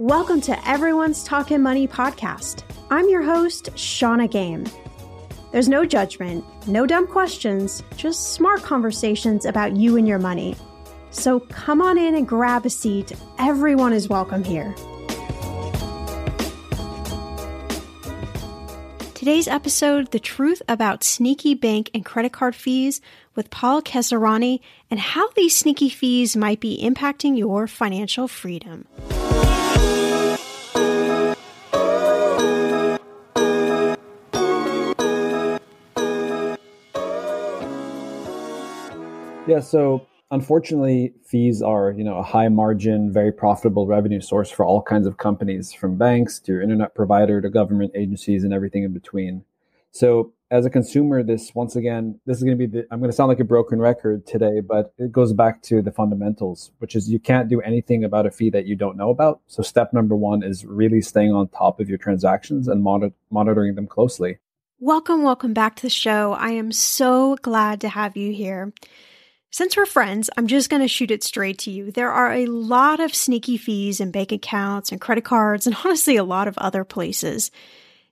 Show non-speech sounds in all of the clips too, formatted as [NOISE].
Welcome to Everyone's Talking Money podcast. I'm your host, Shannah Game. There's no judgment, no dumb questions, just smart conversations about you and your money. So come on in and grab a seat. Everyone is welcome here. Today's episode The Truth About Sneaky Bank and Credit Card Fees with Paul Kasserwani and how these sneaky fees might be impacting your financial freedom. Yeah, so unfortunately, fees are you know a high margin, very profitable revenue source for all kinds of companies, from banks to your internet provider to government agencies and everything in between. So as a consumer, this once again, this is going to be the, I'm going to sound like a broken record today, but it goes back to the fundamentals, which is you can't do anything about a fee that you don't know about. So step number one is really staying on top of your transactions and monitor, monitoring them closely. Welcome, welcome back to the show. I am so glad to have you here. Since we're friends, I'm just going to shoot it straight to you. There are a lot of sneaky fees in bank accounts and credit cards, and honestly, a lot of other places.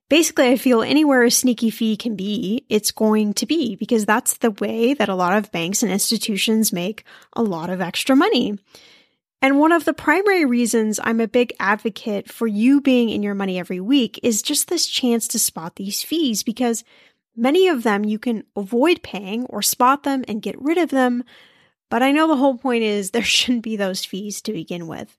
Basically, I feel anywhere a sneaky fee can be, it's going to be because that's the way that a lot of banks and institutions make a lot of extra money. And one of the primary reasons I'm a big advocate for you being in your money every week is just this chance to spot these fees because many of them you can avoid paying or spot them and get rid of them. But I know the whole point is there [LAUGHS] shouldn't be those fees to begin with.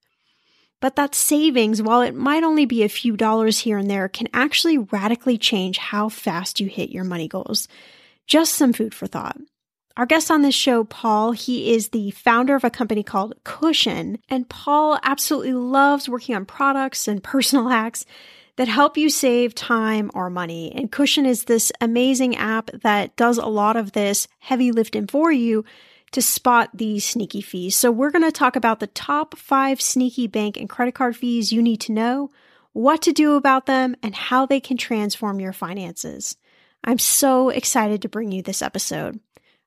But that savings, while it might only be a few dollars here and there, can actually radically change how fast you hit your money goals. Just some food for thought. Our guest on this show, Paul, he is the founder of a company called Cushion. And Paul absolutely loves working on products and [LAUGHS] personal hacks that help you save time or money. And Cushion is this amazing app that does a lot of this heavy lifting for you to spot these sneaky fees. So we're going to talk about the top five sneaky bank and credit card fees you need to know, what to do about them, and how they can transform your finances. I'm so excited to bring you this episode.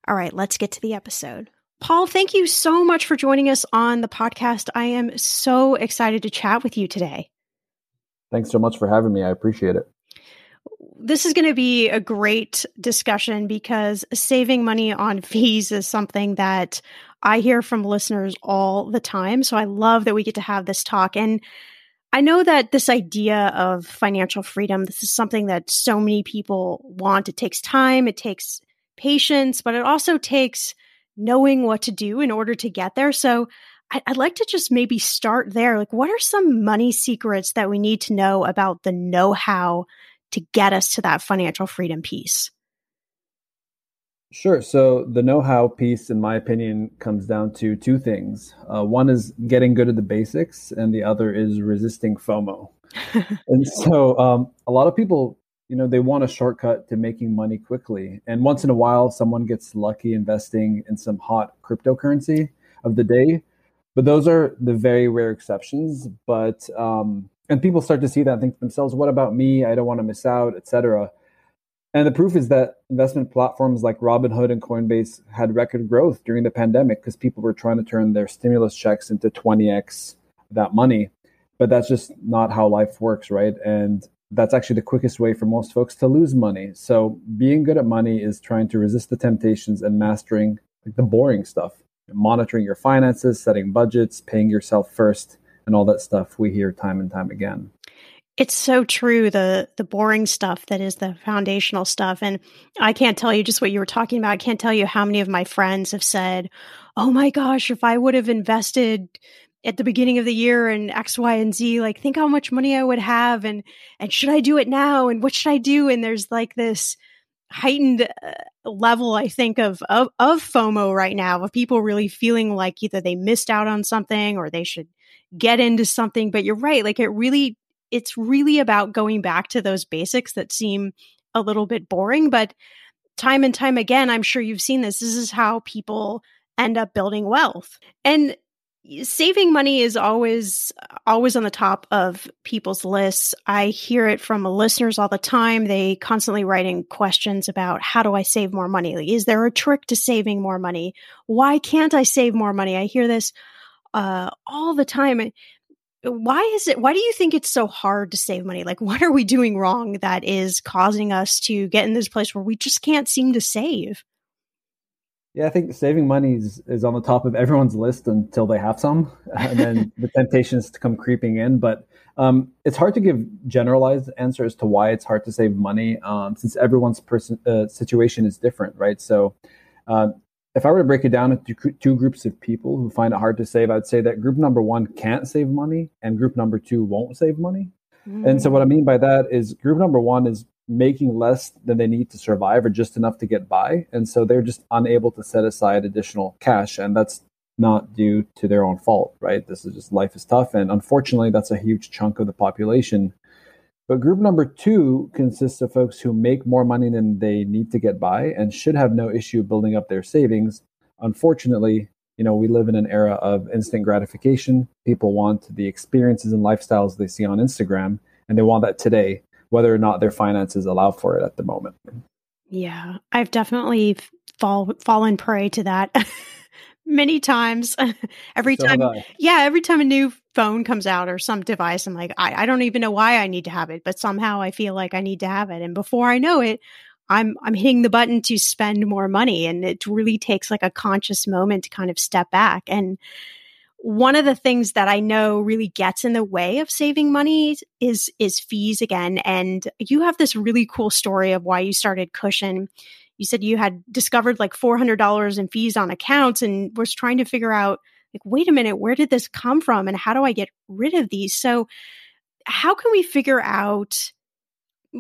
All right, let's get to the episode. Paul, thank you so much for joining us on the podcast. I am so excited to chat with you today. Thanks so much for having me. I appreciate it. This is going to be a great discussion because saving money on [LAUGHS] fees is something that I hear from listeners all the time. So I love that we get to have this talk. And I know that this idea of financial freedom, this is something that so many people want. It takes time, it takes patience, but it also takes knowing what to do in order to get there. So I'd like to just maybe start there. Like, what are some money secrets that we need to know about the know how to get us to that financial freedom piece? Sure. So, the know how piece, in my opinion, comes down to two things. Uh, one is getting good at the basics, and the other is resisting FOMO. [LAUGHS] and so, um, a lot of people you know they want a shortcut to making money quickly and once in a while someone gets lucky investing in some hot cryptocurrency of the day but those are the very rare exceptions but um, and people start to see that and think to themselves what about me? I don't want to miss out etc and the proof is that investment platforms like robinhood and coinbase had record growth during the pandemic because people were trying to turn their stimulus checks into 20x that money. But that's just not how life works right? And that's actually the quickest way for most folks to lose money. So being good at money is trying to resist the temptations and mastering like the boring stuff, monitoring your finances, setting budgets, paying yourself first, and all that stuff we hear time and time again. It's so true the the boring stuff that is the foundational stuff and I can't tell you just what you were talking about. I can't tell you how many of my friends have said, "Oh my gosh, if I would have invested at the beginning of the year and X, Y, and Z, like think how much money I would have and and should I do it now and what should I do? And there's like this heightened uh, level, I think, of, of of FOMO right now of people really feeling like either they missed out on something or they should get into something. But you're right, like it really, it's really about going back to those basics that seem a little bit boring, but time and time again, I'm sure you've seen this. This is how people end up building wealth. And saving money is always always on the top of people's lists. I hear it from listeners all the time. They constantly writing questions about how do i save more money? Is there a trick to saving more money? Why can't i save more money? I hear this uh, all the time why is it why do you think it's so hard to save money? Like [LAUGHS] what are we doing wrong that is causing us to get in this place where we just can't seem to save yeah, I think saving money is, is on the top of everyone's list until they have some, and then [LAUGHS] the temptations to come creeping in. But um, it's hard to give generalized answers to why it's hard to save money, um, since everyone's person uh, situation is different, right? So, uh, if I were to break it down into two groups of people who find it hard to save, I'd say that group number one can't save money, and group number two won't save money. Mm. And so, what I mean by that is, group number one is making less than they need to survive or just enough to get by. And so they're just unable to set aside additional cash. And that's not due to their own fault, right? This is just life is tough. And unfortunately, that's a huge chunk of the population. But group number two consists of folks who make more money than they need to get by and should have no issue building up their savings. Unfortunately, you know, we live in an era of instant gratification. People want the experiences and lifestyles they see on Instagram, and they want that today whether or not their finances allow for it at the moment. Yeah, I've definitely fall fallen prey to that. [LAUGHS] Many times. [LAUGHS] every So time yeah, every time a new phone comes out or some device, I'm like, I, I don't even know why I need to have it, but somehow I feel like I need to have it. And before I know it, I'm I'm hitting the button to spend more money. And it really takes like a conscious moment to kind of step back. And one of the things that I know really gets in the way of saving money is is fees again. And you have this really cool story of why you started Cushion. You said you had discovered like four hundred dollars in fees on accounts and was trying to figure out like, wait a minute, where did this come from, and how do I get rid of these? So, how can we figure out?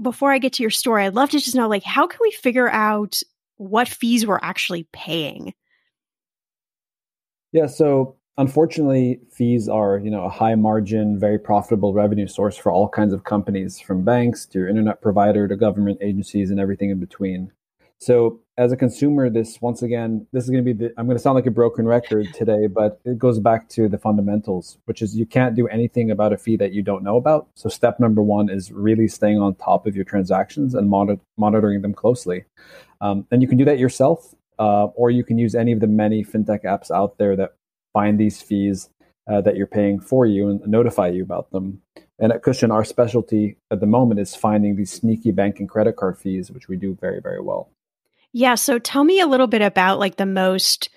Before I get to your story, I'd love to just know like how can we figure out what fees we're actually paying? Yeah, so unfortunately, fees are you know a high margin, very profitable revenue source for all kinds of companies, from banks to your internet provider to government agencies and everything in between. So as a consumer, this once again, this is going to be the, I'm going to sound like a broken record today, but it goes back to the fundamentals, which is you can't do anything about a fee that you don't know about. So step number one is really staying on top of your transactions and monitor, monitoring them closely. Um, and you can do that yourself, uh, or you can use any of the many fintech apps out there that find these fees uh, that you're paying for you and notify you about them. And at Cushion, our specialty at the moment is finding these sneaky bank and credit card fees, which we do very, very well. Yeah, so tell me a little bit about like the most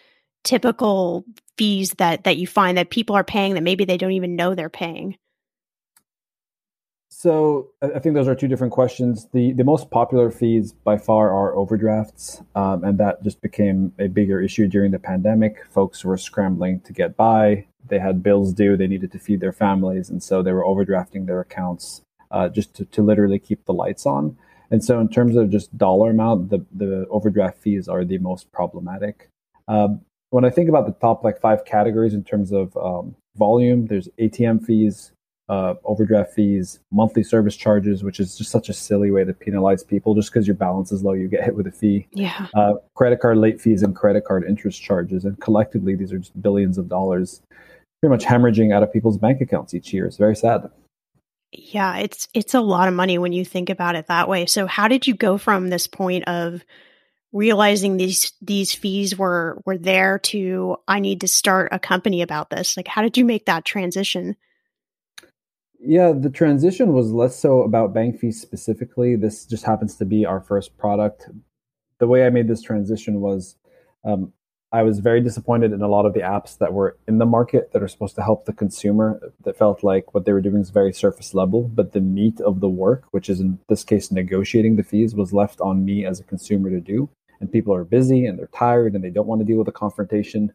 typical fees that that you find that people are paying that maybe they don't even know they're paying. So I think those are two different questions. The the most popular fees by far are overdrafts, um, and that just became a bigger issue during the pandemic. Folks were scrambling to get by. They had bills due. They needed to feed their families, and so they were overdrafting their accounts uh, just to, to literally keep the lights on. And so, in terms of just dollar amount, the the overdraft fees are the most problematic. Um, when I think about the top like five categories in terms of um, volume, there's ATM fees, uh, overdraft fees, monthly service charges, which is just such a silly way to penalize people. Just because your balance is low, you get [LAUGHS] hit with a fee. Yeah. Uh, credit card late fees and credit card interest charges, and collectively, these are just billions of dollars, pretty much hemorrhaging out of people's bank accounts each year. It's very sad. Yeah, it's it's a lot of money when you think about it that way. So how did you go from this point of realizing these these fees were were there to I need to start a company about this? Like how did you make that transition? Yeah, the transition was less so about bank fees specifically. This just happens to be our first product. The way I made this transition was um, I was very disappointed in a lot of the apps that were in the market that are supposed to help the consumer. That felt like what they were doing is very surface level, but the meat of the work, which is in this case negotiating the fees, was left on me as a consumer to do. And people are busy and they're tired and they don't want to deal with the confrontation.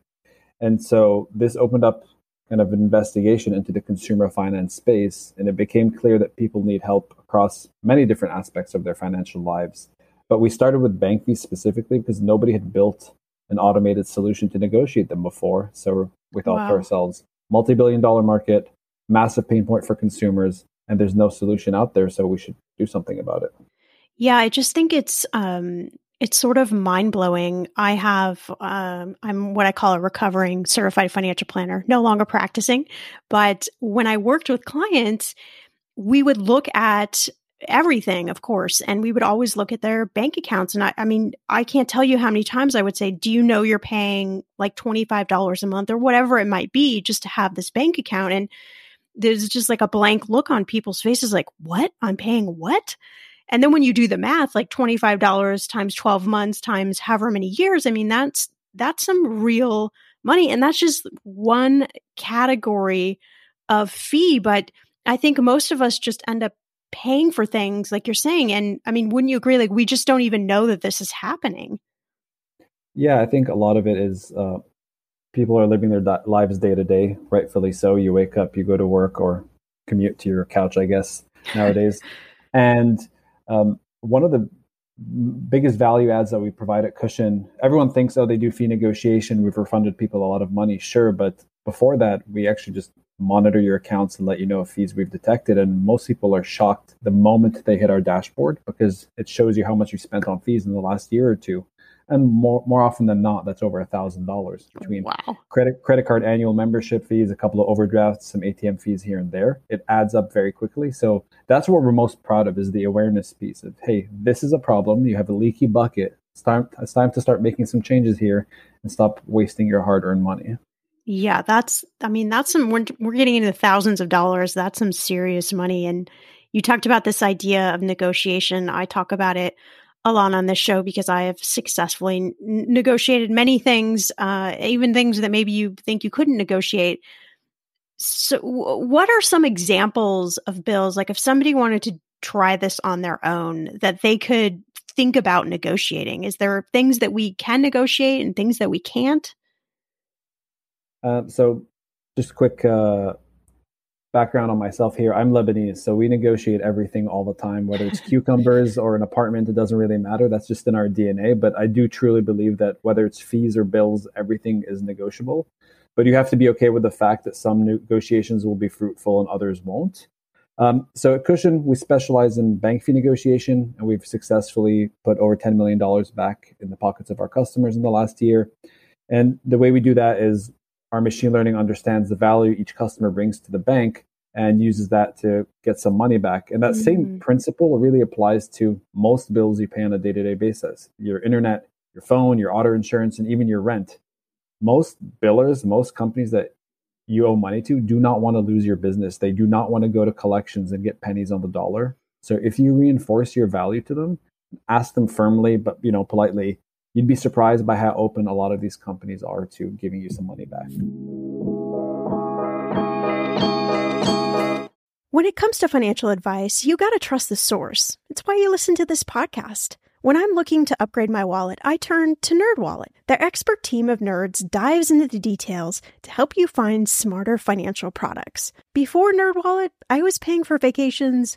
And so this opened up kind of investigation into the consumer finance space, and it became clear that people need help across many different aspects of their financial lives. But we started with bank fees specifically because nobody had built an automated solution to negotiate them before. So we thought wow. to ourselves, multi billion dollar market, massive pain point for consumers, and there's no solution out there. So we should do something about it. Yeah, I just think it's um, it's sort of mind blowing. I have um, I'm what I call a recovering certified financial planner, no longer practicing, but when I worked with clients, we would look at everything, of course. And we would always look at their bank accounts. And I, I mean, I can't tell you how many times I would say, Do you know you're paying like $25 a month or whatever it might be just to have this bank account? And there's just like a blank look on people's faces like, What? I'm paying what? And then when you do the math, like $25 times 12 months times however many years, I mean, that's that's some real money. And that's just one category of fee. But I think most of us just end up paying for things like you're saying and i mean wouldn't you agree like we just don't even know that this is happening yeah i think a lot of it is uh, people are living their di- lives day to day rightfully so you wake up you go to work or commute to your couch i guess nowadays [LAUGHS] and um, one of the biggest value adds that we provide at cushion everyone thinks oh they do fee negotiation we've refunded people a lot of money sure but before that we actually just monitor your accounts and let you know if fees we've detected. And most people are shocked the moment they hit our dashboard because it shows you how much you spent on fees in the last year or two. And more more often than not, that's over a thousand dollars between wow. credit credit card annual membership fees, a couple of overdrafts, some ATM fees here and there. It adds up very quickly. So that's what we're most proud of is the awareness piece of hey, this is a problem. You have a leaky bucket. It's time, it's time to start making some changes here and stop wasting your hard earned money. Yeah, that's, I mean, that's some, we're, we're getting into thousands of dollars. That's some serious money. And you talked about this idea of negotiation. I talk about it a lot on this show because I have successfully n- negotiated many things, uh, even things that maybe you think you couldn't negotiate. So, w- what are some examples of bills? Like, if somebody wanted to try this on their own, that they could think about negotiating? Is there things that we can negotiate and things that we can't? Uh, so, just quick uh, background on myself here. I'm Lebanese, so we negotiate everything all the time, whether it's [LAUGHS] cucumbers or an apartment, it doesn't really matter. That's just in our DNA. But I do truly believe that whether it's fees or bills, everything is negotiable. But you have to be okay with the fact that some negotiations will be fruitful and others won't. Um, so at Cushion, we specialize in bank fee negotiation, and we've successfully put over $10 million back in the pockets of our customers in the last year. And the way we do that is our machine learning understands the value each customer brings to the bank and uses that to get some money back. And that mm-hmm. same principle really applies to most bills you pay on a day to day basis your internet, your phone, your auto insurance, and even your rent. Most billers, most companies that you owe money to do not want to lose your business. They do not want to go to collections and get pennies on the dollar. So if you reinforce your value to them, ask them firmly, but you know, politely, you'd be surprised by how open a lot of these companies are to giving you some money back. When it comes to financial advice, you got to trust the source. It's why you listen to this podcast. When I'm looking to upgrade my wallet, I turn to NerdWallet. Their expert team of nerds dives into the details to help you find smarter financial products. Before NerdWallet, I was paying for vacations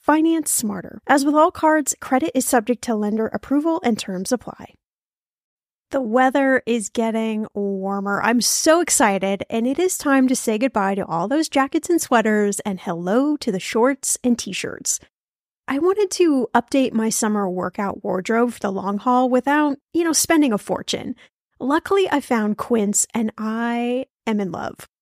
Finance smarter. As with all cards, credit is subject to lender approval and terms apply. The weather is getting warmer. I'm so excited, and it is time to say goodbye to all those jackets and sweaters and hello to the shorts and t shirts. I wanted to update my summer workout wardrobe for the long haul without, you know, spending a fortune. Luckily, I found Quince and I am in love.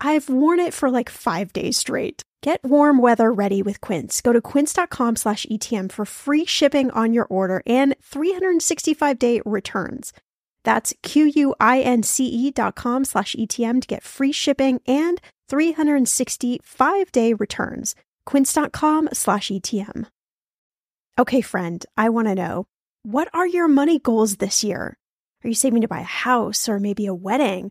I've worn it for like five days straight. Get warm weather ready with Quince. Go to quince.com slash ETM for free shipping on your order and 365 day returns. That's Q-U-I-N-C-E dot com slash ETM to get free shipping and 365 day returns. Quince.com slash ETM. Okay, friend, I want to know what are your money goals this year? Are you saving to buy a house or maybe a wedding?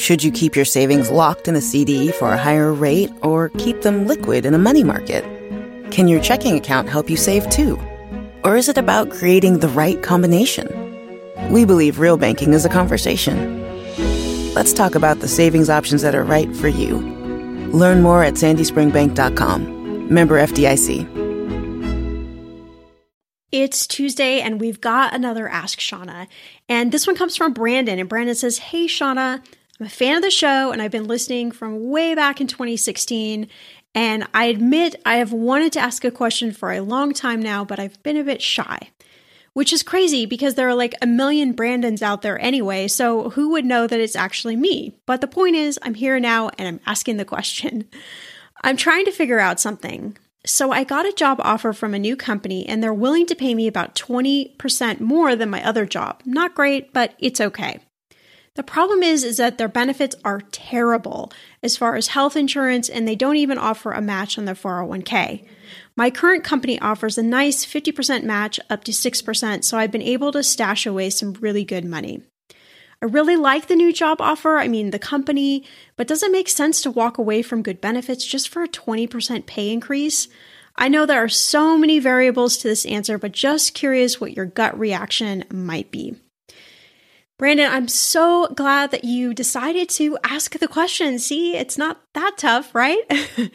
Should you keep your savings locked in a CD for a higher rate or keep them liquid in a money market? Can your checking account help you save too? Or is it about creating the right combination? We believe real banking is a conversation. Let's talk about the savings options that are right for you. Learn more at sandyspringbank.com. Member FDIC. It's Tuesday and we've got another Ask Shannah. And this one comes from Brandon. And Brandon says, Hey, Shannah, I'm a fan of the show and I've been listening from way back in 2016. And I admit I have wanted to ask a question for a long time now, but I've been a bit shy. Which is crazy because there are like a million Brandons out there anyway, so who would know that it's actually me? But the point is, I'm here now and I'm asking the question. [LAUGHS] I'm trying to figure out something. So I got a job offer from a new company and they're willing to pay me about 20% more than my other job. Not great, but it's okay. The problem is is that their benefits are terrible as far as health insurance and they don't even offer a match on their 401k. My current company offers a nice 50% match up to 6%, so I've been able to stash away some really good money. I really like the new job offer, I mean the company, but does it make sense to walk away from good benefits just for a 20% pay increase? I know there are so many variables to this answer, but just curious what your gut reaction might be. Brandon, I'm so glad that you decided to ask the question. See, it's not that tough, right? [LAUGHS]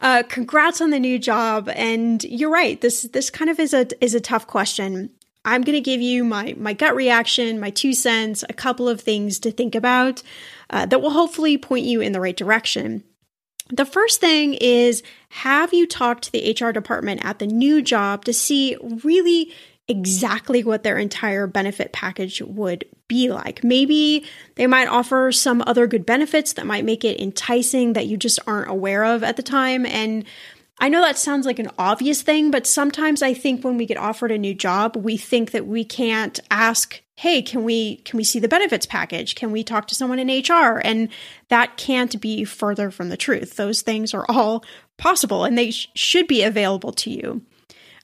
uh, congrats on the new job, and you're right. This this kind of is a is a tough question. I'm going to give you my my gut reaction, my two cents, a couple of things to think about uh, that will hopefully point you in the right direction. The first thing is have you talked to the HR department at the new job to see really exactly what their entire benefit package would be like. Maybe they might offer some other good benefits that might make it enticing that you just aren't aware of at the time. And I know that sounds like an obvious thing, but sometimes I think when we get offered a new job, we think that we can't ask, "Hey, can we can we see the benefits package? Can we talk to someone in HR?" And that can't be further from the truth. Those things are all possible and they sh- should be available to you.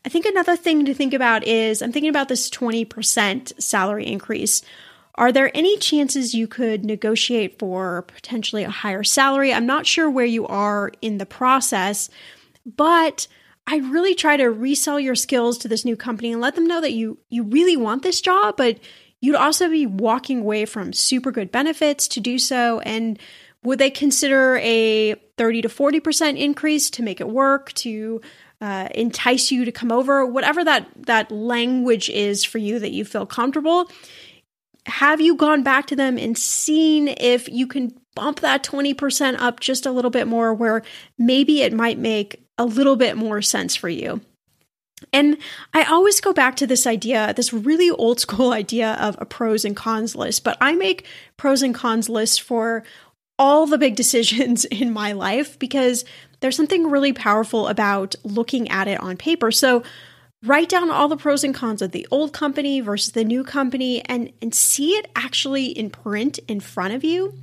I think another thing to think about is I'm thinking about this 20% salary increase. Are there any chances you could negotiate for potentially a higher salary? I'm not sure where you are in the process, but I really try to resell your skills to this new company and let them know that you you really want this job, but you'd also be walking away from super good benefits to do so and would they consider a 30 to 40% increase to make it work to uh, entice you to come over, whatever that that language is for you that you feel comfortable. Have you gone back to them and seen if you can bump that 20% up just a little bit more where maybe it might make a little bit more sense for you? And I always go back to this idea, this really old school [LAUGHS] idea of a pros and cons list, but I make pros and cons lists for all the big [LAUGHS] decisions in my life because there's something really powerful about looking at it on paper. So write down all the pros and cons of the old company versus the new company and, and see it actually in print in front of you.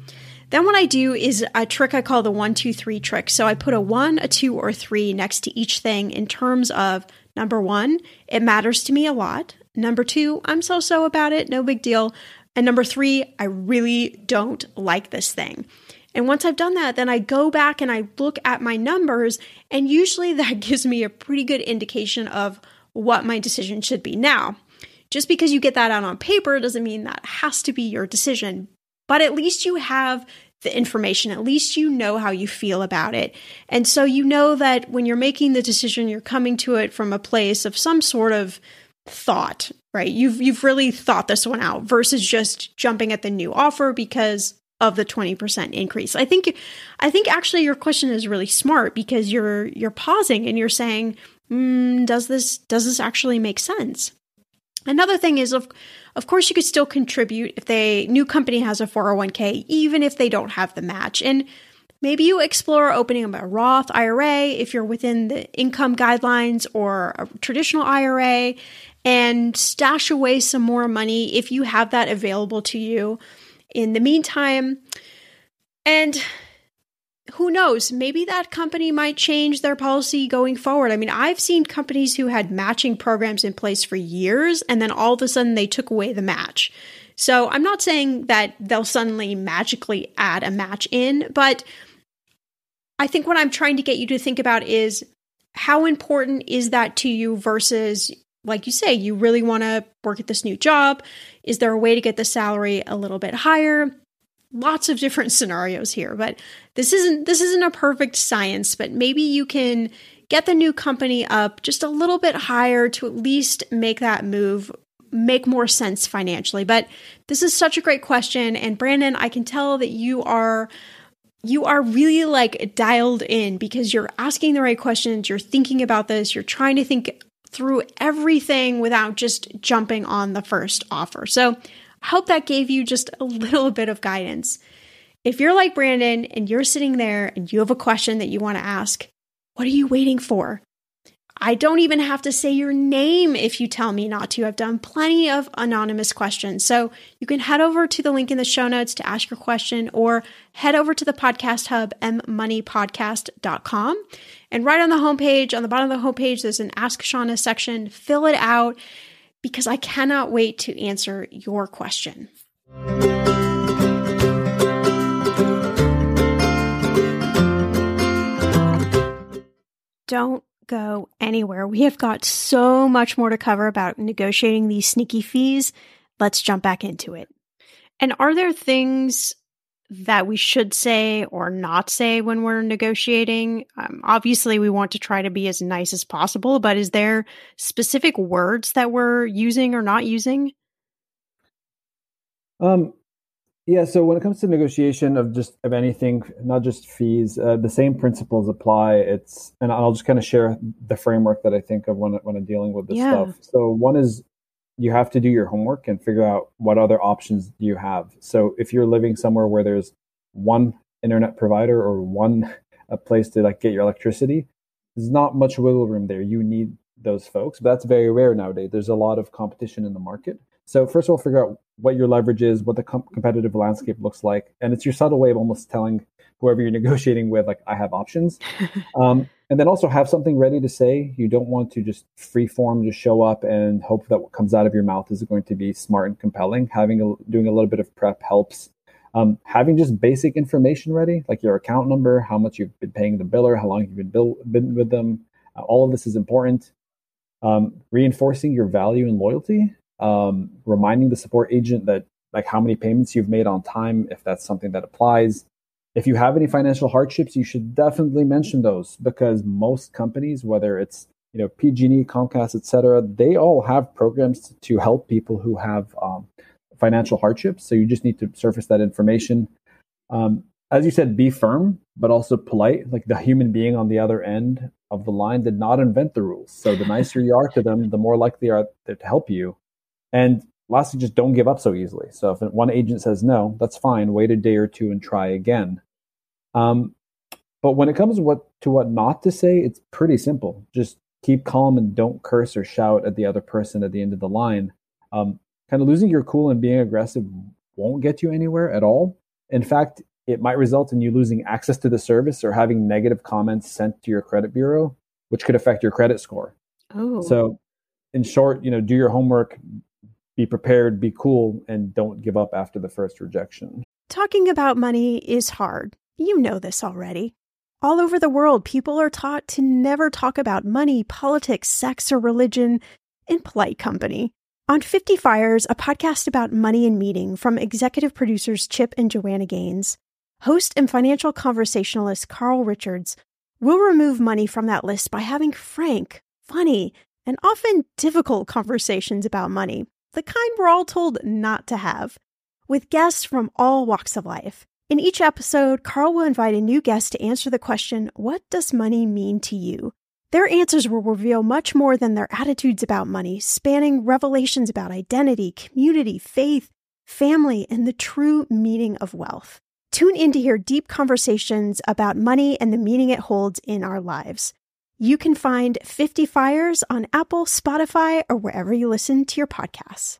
Then what I do is a trick I call the one, two, three trick. So I put a one, a two, or three next to each thing in terms of number one, it matters to me a lot. Number two, I'm so so about it, no big deal. And number three, I really don't like this thing. And once I've done that, then I go back and I look at my numbers, and usually that [LAUGHS] gives me a pretty good indication of what my decision should be. Now, just because you get that out on paper doesn't mean that has to be your decision, but at least you have the information. At least you know how you feel about it. And so you know that when you're making the decision, you're coming to it from a place of some sort of thought, right? You've you've really thought this one out versus just jumping at the new offer because of the 20% increase. I think I think actually your question is really smart because you're you're pausing and you're saying, mm, does this does this actually make sense? Another thing is of of course you could still contribute if the new company has a 401k even if they don't have the match. And maybe you explore opening up a Roth IRA if you're within the income guidelines or a traditional IRA and stash away some more money if you have that available to you in the meantime. And who knows, maybe that company might change their policy going forward. I mean, I've seen companies who had matching programs in place for years and then all of a sudden they took away the match. So I'm not saying that they'll suddenly magically add a match in, but I think what I'm trying to get you to think about is how important is that to you versus like you say, you really want to work at this new job. Is there a way to get the salary a little bit higher? Lots of different scenarios here, but this isn't this isn't a perfect science, but maybe you can get the new company up just a little bit higher to at least make that move make more sense financially. But this is such a great question and Brandon, I can tell that you are you are really like dialed in because you're asking the right questions, you're thinking about this, you're trying to think through everything without just jumping on the first offer. So I hope that gave you just a little bit of guidance. If you're like Brandon and you're sitting there and you have a question that you want to ask, what are you waiting for? I don't even have to say your name if you tell me not to. I've done plenty of anonymous questions. So you can head over to the link in the show notes to ask your question or head over to the podcast hub, mmoneypodcast.com. And right on the homepage, on the bottom of the homepage, there's an Ask Shannah section. Fill it out because I cannot wait to answer your question. Don't go anywhere. We have got so much more to cover about negotiating these sneaky fees. Let's jump back into it. And are there things that we should say or not say when we're negotiating? Um, obviously, we want to try to be as nice as possible, but is there specific words that we're using or not using? Um, yeah. So when it comes to negotiation of just of anything, not just fees, uh, the same principles apply. It's and I'll just kind of share the framework that I think of when when I'm dealing with this yeah. stuff. So one is you have to do your homework and figure out what other options you have. So if you're living somewhere where there's one internet provider or one [LAUGHS] a place to like get your electricity, there's not much wiggle room there. You need those folks, but that's very rare nowadays. There's a lot of competition in the market. So first of all, figure out what your leverage is, what the com- competitive landscape looks like, and it's your subtle way of almost telling whoever you're [LAUGHS] negotiating with, like, I have options. [LAUGHS] um, and then also have something ready to say. You don't want to just free form, just show up and hope that what comes out of your mouth is going to be smart and compelling. Having a, doing a little bit of prep helps. Um, having just basic information ready, like your account number, how much you've been paying the biller, how long you've been, bill- been with them. Uh, all of this is important. Um, reinforcing your value and loyalty um, reminding the support agent that like how many payments you've made on time, if that's something that applies. If you have any financial hardships, you should definitely mention those because most companies, whether it's you know PG&E, Comcast, etc., they all have programs to help people who have um, financial hardships. So you just need to surface that information. Um, as you said, be firm, but also polite. Like the human being on the other end of the line did not invent the rules. So the nicer you are to them, the more likely they are to help you. And lastly, just don't give up so easily. So if one agent says no, that's fine. Wait a day or two and try again. Um, but when it comes to what to what not to say, it's pretty simple. Just keep calm and don't curse or shout at the other person at the end of the line. Um, kind of losing your cool and being aggressive won't get you anywhere at all. In fact, it might result in you losing access to the service or having negative comments sent to your credit bureau, which could affect your credit score. Oh. So, in short, you know, do your homework, be prepared, be cool, and don't give up after the first rejection. Talking about money is hard. You know this already. All over the world, people are taught to never talk about money, politics, sex, or religion in polite company. On 50 Fires, a podcast about money and meeting from executive producers Chip and Joanna Gaines, host and financial conversationalist Carl Richards will remove money from that list by having frank, funny, and often difficult conversations about money, the kind we're all told not to have, with guests from all walks of life. In each episode, Carl will invite a new guest to answer the question, What does money mean to you? Their answers will reveal much more than their attitudes about money, spanning revelations about identity, community, faith, family, and the true meaning of wealth. Tune in to hear deep conversations about money and the meaning it holds in our lives. You can find 50 Fires on Apple, Spotify, or wherever you listen to your podcasts.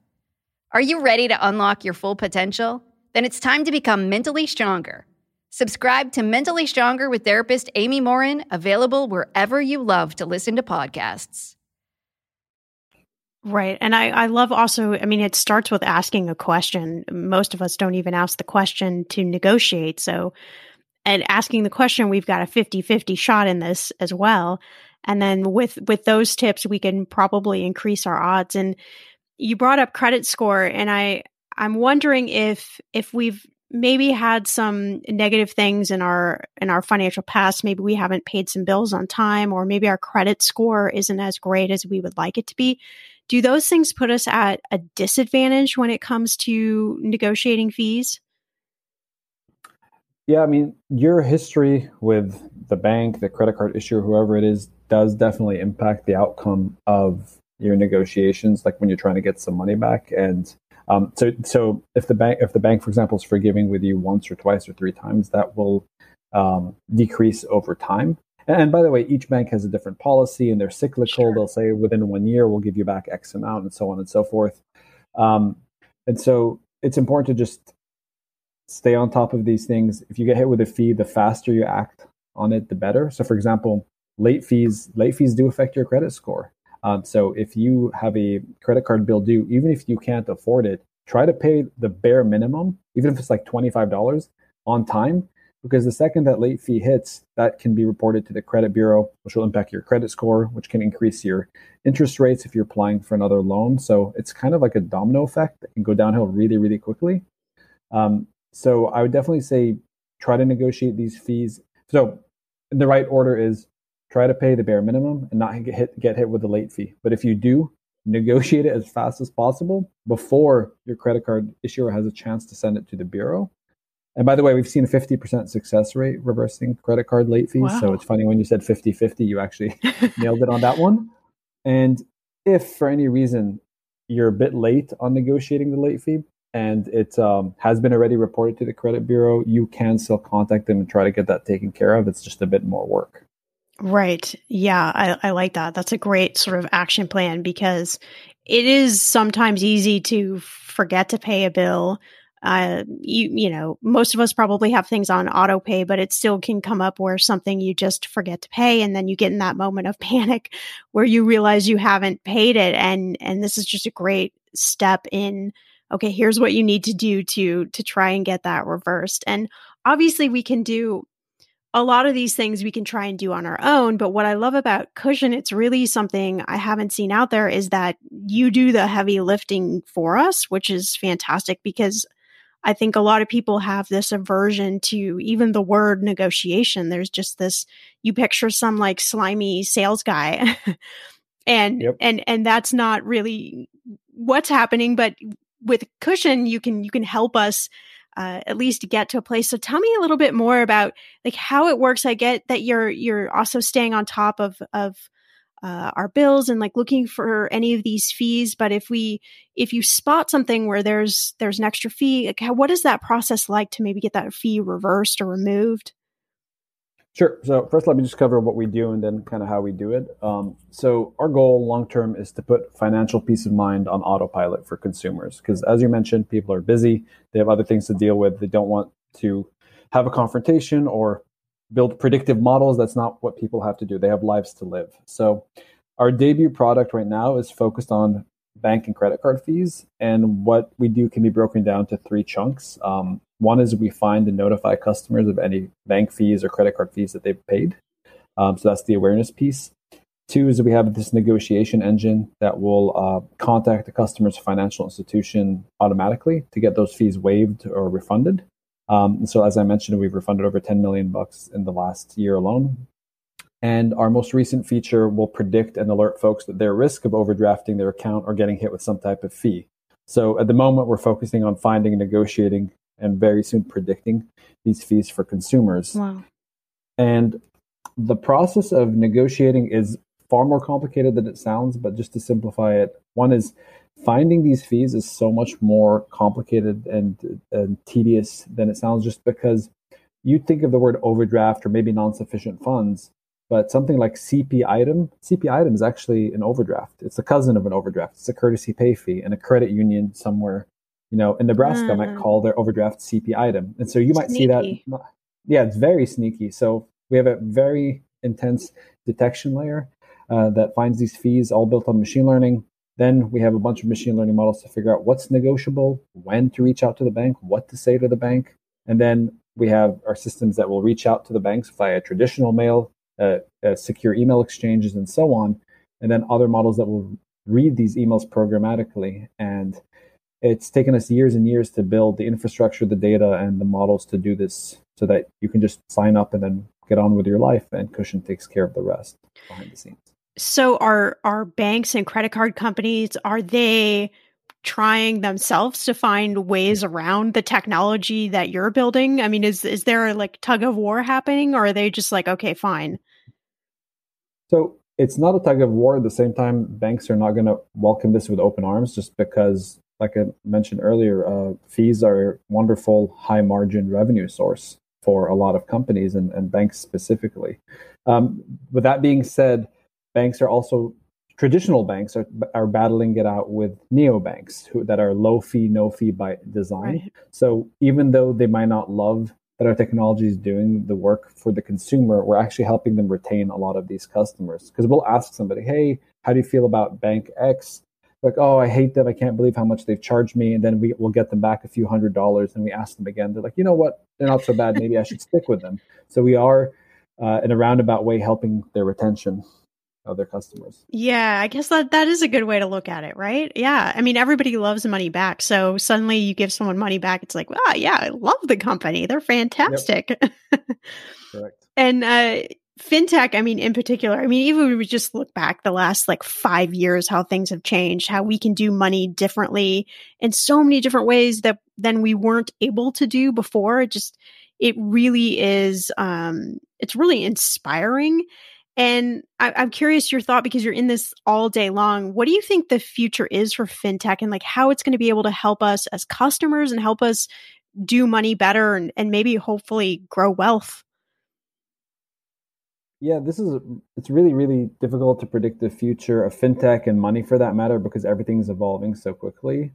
Are you ready to unlock your full potential? Then it's time to become mentally stronger. Subscribe to Mentally Stronger with therapist Amy Morin, available wherever you love to listen to podcasts. Right. And I, I love also, I mean, it starts with asking a question. Most of us don't even ask the question to negotiate. So, and asking the question, we've got a 50 50 shot in this as well. And then with, with those tips, we can probably increase our odds. And you brought up credit score and I I'm wondering if if we've maybe had some negative things in our in our financial past. Maybe we haven't paid some bills on time or maybe our credit score isn't as great as we would like it to be. Do those things put us at a disadvantage when it comes to negotiating fees? Yeah i mean your history with the bank the credit card issuer whoever it is does definitely impact the outcome of your negotiations, like when you're trying to get some money back. And um, so, so if the bank, if the bank, for example, is forgiving with you once or twice or three times, that will um, decrease over time. And by the way, each bank has a different policy, and they're cyclical. Sure. They'll say within one year we'll give you back X amount, and so on and so forth. Um, and so it's important to just stay on top of these things. If you get hit with a fee, the faster you act on it, the better. So, for example, late fees late fees do affect your credit score. Um, so if you have a credit card bill due, even if you can't afford it, try to pay the bare minimum, even if it's like $25 on time, because the second that late fee hits, that can be reported to the credit bureau, which will impact your credit score, which can increase your interest rates if you're applying for another loan. So it's kind of like a domino effect that can go downhill really, really quickly. Um, so I would definitely say try to negotiate these fees. So the right order is try to pay the bare minimum and not get hit, get hit with a late fee. But if you do, negotiate it as fast as possible before your credit card issuer has a chance to send it to the bureau. And by the way, we've seen a 50% success rate reversing credit card late fees. Wow. So it's funny when you said 50 50, you actually [LAUGHS] nailed it on that one. And if for any reason you're a bit late on negotiating the late fee and it um, has been already reported to the credit bureau, you can still contact them and try to get that taken care of. It's just a bit more work. Right. Yeah, I, I like that. That's a great sort of action plan because it is sometimes easy to forget to pay a bill. Uh, you you know, most of us probably have things on auto pay, but it still can come up where something you just forget to pay, and then you get in that moment of [LAUGHS] panic where you realize you haven't paid it, and and this is just a great step in. Okay, here's what you need to do to to try and get that reversed, and obviously we can do a lot of these things we can try and do on our own. But what I love about Cushion, it's really something I haven't seen out there is that you do the heavy lifting for us, which is fantastic because I think a lot of people have this aversion to even the word negotiation. There's just this, you picture some like slimy sales guy. [LAUGHS] and, yep. and, and that's not really what's happening. But with Cushion, you can, you can help us uh, at least get to a place. So tell me a little bit more about like how it works. I get that you're you're also staying on top of of uh, our bills and like looking for any of these fees. But if we if you spot something where there's there's an extra fee, like how, what is that process like to maybe get that fee reversed or removed? Sure. So first, let me just cover what we do and then kind of how we do it. Um, so our goal long term is to put financial peace of mind on autopilot for consumers because, as you mentioned, people are busy. They have other things to deal with. They don't want to have a confrontation or build predictive models. That's not what people have to do. They have lives to live. So our debut product right now is focused on bank and credit card fees. And what we do can be broken down to three chunks. Um, one is we find and notify customers of any bank fees or credit card fees that they've paid. Um, so that's the awareness piece. Two is we have this negotiation engine that will uh, contact the customer's financial institution automatically to get those fees waived or refunded. Um, so as I mentioned, we've refunded over 10 million bucks in the last year alone. And our most recent feature will predict and alert folks that they're risk of overdrafting their account or getting hit with some type of fee. So at the moment, we're focusing on finding negotiating and very soon predicting these fees for consumers. Wow. And the process of negotiating is far more complicated than it sounds, but just to simplify it, one is finding these fees is so much more complicated and, and tedious than it sounds just because you think of the word overdraft or maybe non-sufficient funds but something like CP item, CP item is actually an overdraft. It's a cousin of an overdraft. It's a courtesy pay fee, and a credit union somewhere, you know, in Nebraska mm. might call their overdraft CP item. And so you might see that. Yeah, it's very sneaky. So we have a very intense detection layer uh, that finds these fees, all built on machine learning. Then we have a bunch of machine learning models to figure out what's negotiable, when to reach out to the bank, what to say to the bank. And then we have our systems that will reach out to the banks via traditional mail, uh, uh, secure email exchanges, and so on. And then other models that will read these emails programmatically. And it's taken us years and years to build the infrastructure, the data, and the models to do this so that you can just sign up and then get on with your life and Cushion takes care of the rest behind the scenes. So are are banks and credit card companies are they trying themselves to find ways around the technology that you're building? I mean, is is there a like tug of war happening or are they just like okay, fine? So it's not a tug of war. At the same time, banks are not going to welcome this with open arms just because, like I mentioned earlier, uh, fees are a wonderful high margin revenue source for a lot of companies and, and banks specifically. Um, with that being said, banks are also traditional banks are, are battling it out with neobanks who, that are low fee, no fee by design. Right. So even though they might not love that our technology is doing the work for the consumer, we're actually helping them retain a lot of these customers. Because we'll ask somebody, hey, how do you feel about Bank X? Like, oh, I hate them. I can't believe how much they've charged me. And then we will get them back a few hundred dollars. And we ask them again. They're like, you know what? They're not so bad. Maybe I should stick with them. So we are, uh, in a roundabout way, helping their retention of their customers. Yeah, I guess that that is a good way to look at it, right? Yeah. I mean, everybody loves money back. So suddenly you give someone money back, it's like, well, yeah, I love the company. They're fantastic. Yep. [LAUGHS] Correct. and uh fintech, I mean, in particular, I mean, even if we just look back the last like five years, how things have changed, how we can do money differently in so many different ways that than we weren't able to do before. It just it really is um it's really inspiring and I, am curious your thought because you're in this all day long. What do you think the future is for fintech and like how it's going to be able to help us as customers and help us do money better and, and maybe hopefully grow wealth? Yeah, this is it's really really difficult to predict the future of fintech and money for that matter because everything's evolving so quickly.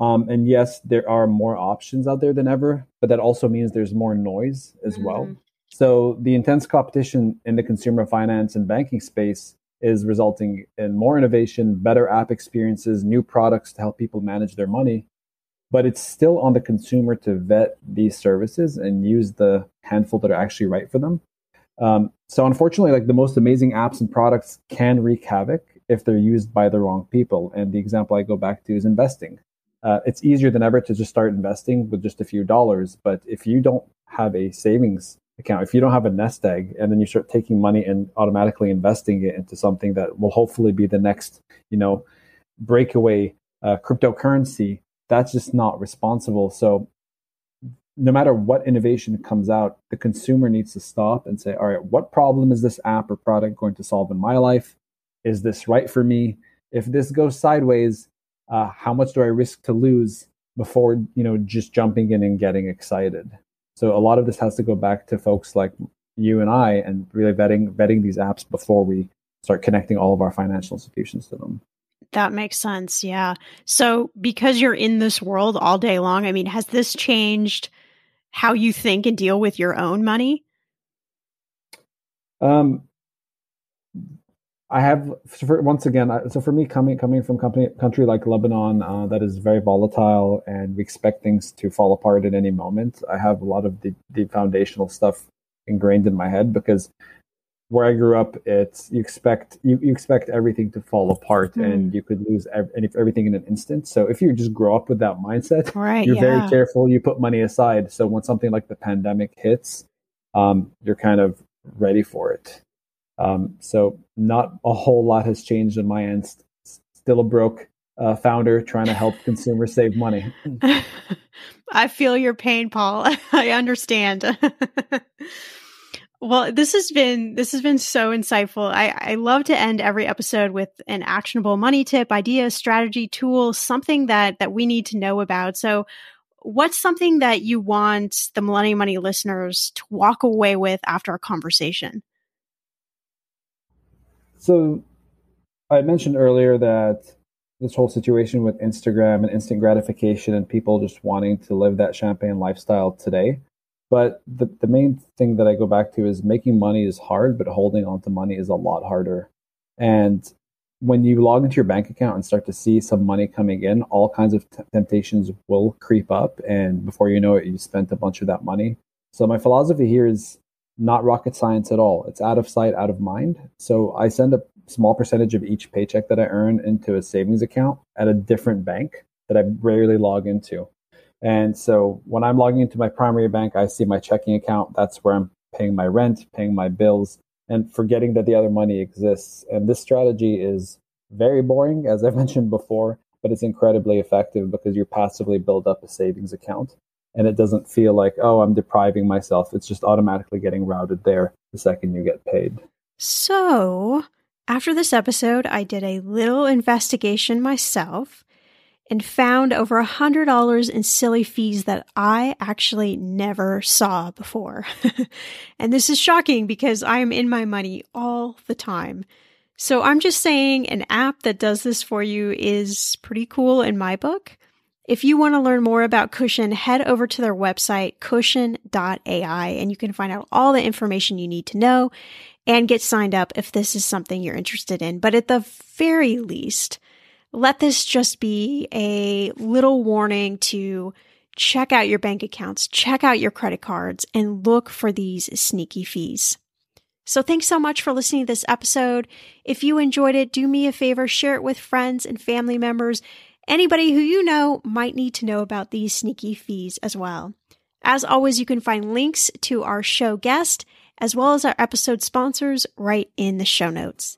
Um, and yes, there are more options out there than ever, but that also means there's more noise as mm-hmm. well. So the intense competition in the consumer finance and banking space is resulting in more innovation, better app experiences, new products to help people manage their money. But it's still on the consumer to vet these services and use the handful that are actually right for them. Um, so unfortunately, like the most amazing apps and products can wreak havoc if they're used by the wrong people. And the example I go back to is investing. uh, it's easier than ever to just start investing with just a few dollars. But if you don't have a savings account, if you don't have a nest egg, and then you start taking money and automatically investing it into something that will hopefully be the next, you know, breakaway uh, cryptocurrency, that's just not responsible. So no matter what innovation comes out, the consumer needs to stop and say, all right, what problem is this app or product going to solve in my life? Is this right for me? If this goes sideways, uh, how much do I risk to lose before you know just jumping in and getting excited? So a lot of this has to go back to folks like you and I, and really vetting vetting these apps before we start connecting all of our financial institutions to them. That makes sense. Yeah. So because you're in this world all day long, I mean, has this changed how you think and deal with your own money? Um, I have for, once again. So for me, coming coming from company country like Lebanon, uh, that is very volatile, and we expect things to fall apart at any moment. I have a lot of the, the foundational stuff ingrained in my head because where I grew up, it's you expect you, you expect everything to fall apart, mm. and you could lose ev- everything in an instant. So if you just grow up with that mindset, right, you're yeah. very careful. You put money aside. So when something like the pandemic hits, um, you're kind of ready for it. Um, so not a whole lot has changed on my end. Still a broke uh, founder trying to help consumers save money. [LAUGHS] I feel your pain, Paul. [LAUGHS] I understand. [LAUGHS] well, this has been this has been so insightful. I, I love to end every episode with an actionable money tip, idea, strategy, tool, something that that we need to know about. So what's something that you want the Millennial Money listeners to walk away with after our conversation? So I mentioned earlier that this whole situation with Instagram and instant gratification and people just wanting to live that champagne lifestyle today. But the, the main thing that I go back to is making money is hard, but holding on to money is a lot harder. And when you log into your bank account and start to see some money coming in, all kinds of t- temptations will creep up. And before you know it, you spent a bunch of that money. So my philosophy here is not rocket science at all. It's out of sight, out of mind. So I send a small percentage of each paycheck that I earn into a savings account at a different bank that I rarely log into. And so when I'm logging into my primary bank, I see my checking account. That's where I'm paying my rent, paying my bills, and forgetting that the other money exists. And this strategy is very boring, as I [LAUGHS] mentioned before, but it's incredibly effective because you passively build up a savings account and it doesn't feel like, oh, I'm depriving myself. It's just automatically getting routed there the second you get paid. So, after this episode, I did a little investigation myself and found over a $100 in silly fees that I actually never saw before. [LAUGHS] and this is shocking because I am in my money all the time. So I'm just saying an app that does this for you is pretty cool in my book. If you want to learn more about Cushion, head over to their website, cushion.ai, and you can find out all the information you need to know and get signed up if this is something you're interested in. But at the very least, let this just be a little warning to check out your bank accounts, check out your credit cards, and look for these sneaky fees. So thanks so much for listening to this episode. If you enjoyed it, do me a favor, share it with friends and family members Anybody who you know might need to know about these sneaky fees as well. As always, you can find links to our show guest as well as our episode sponsors right in the show notes.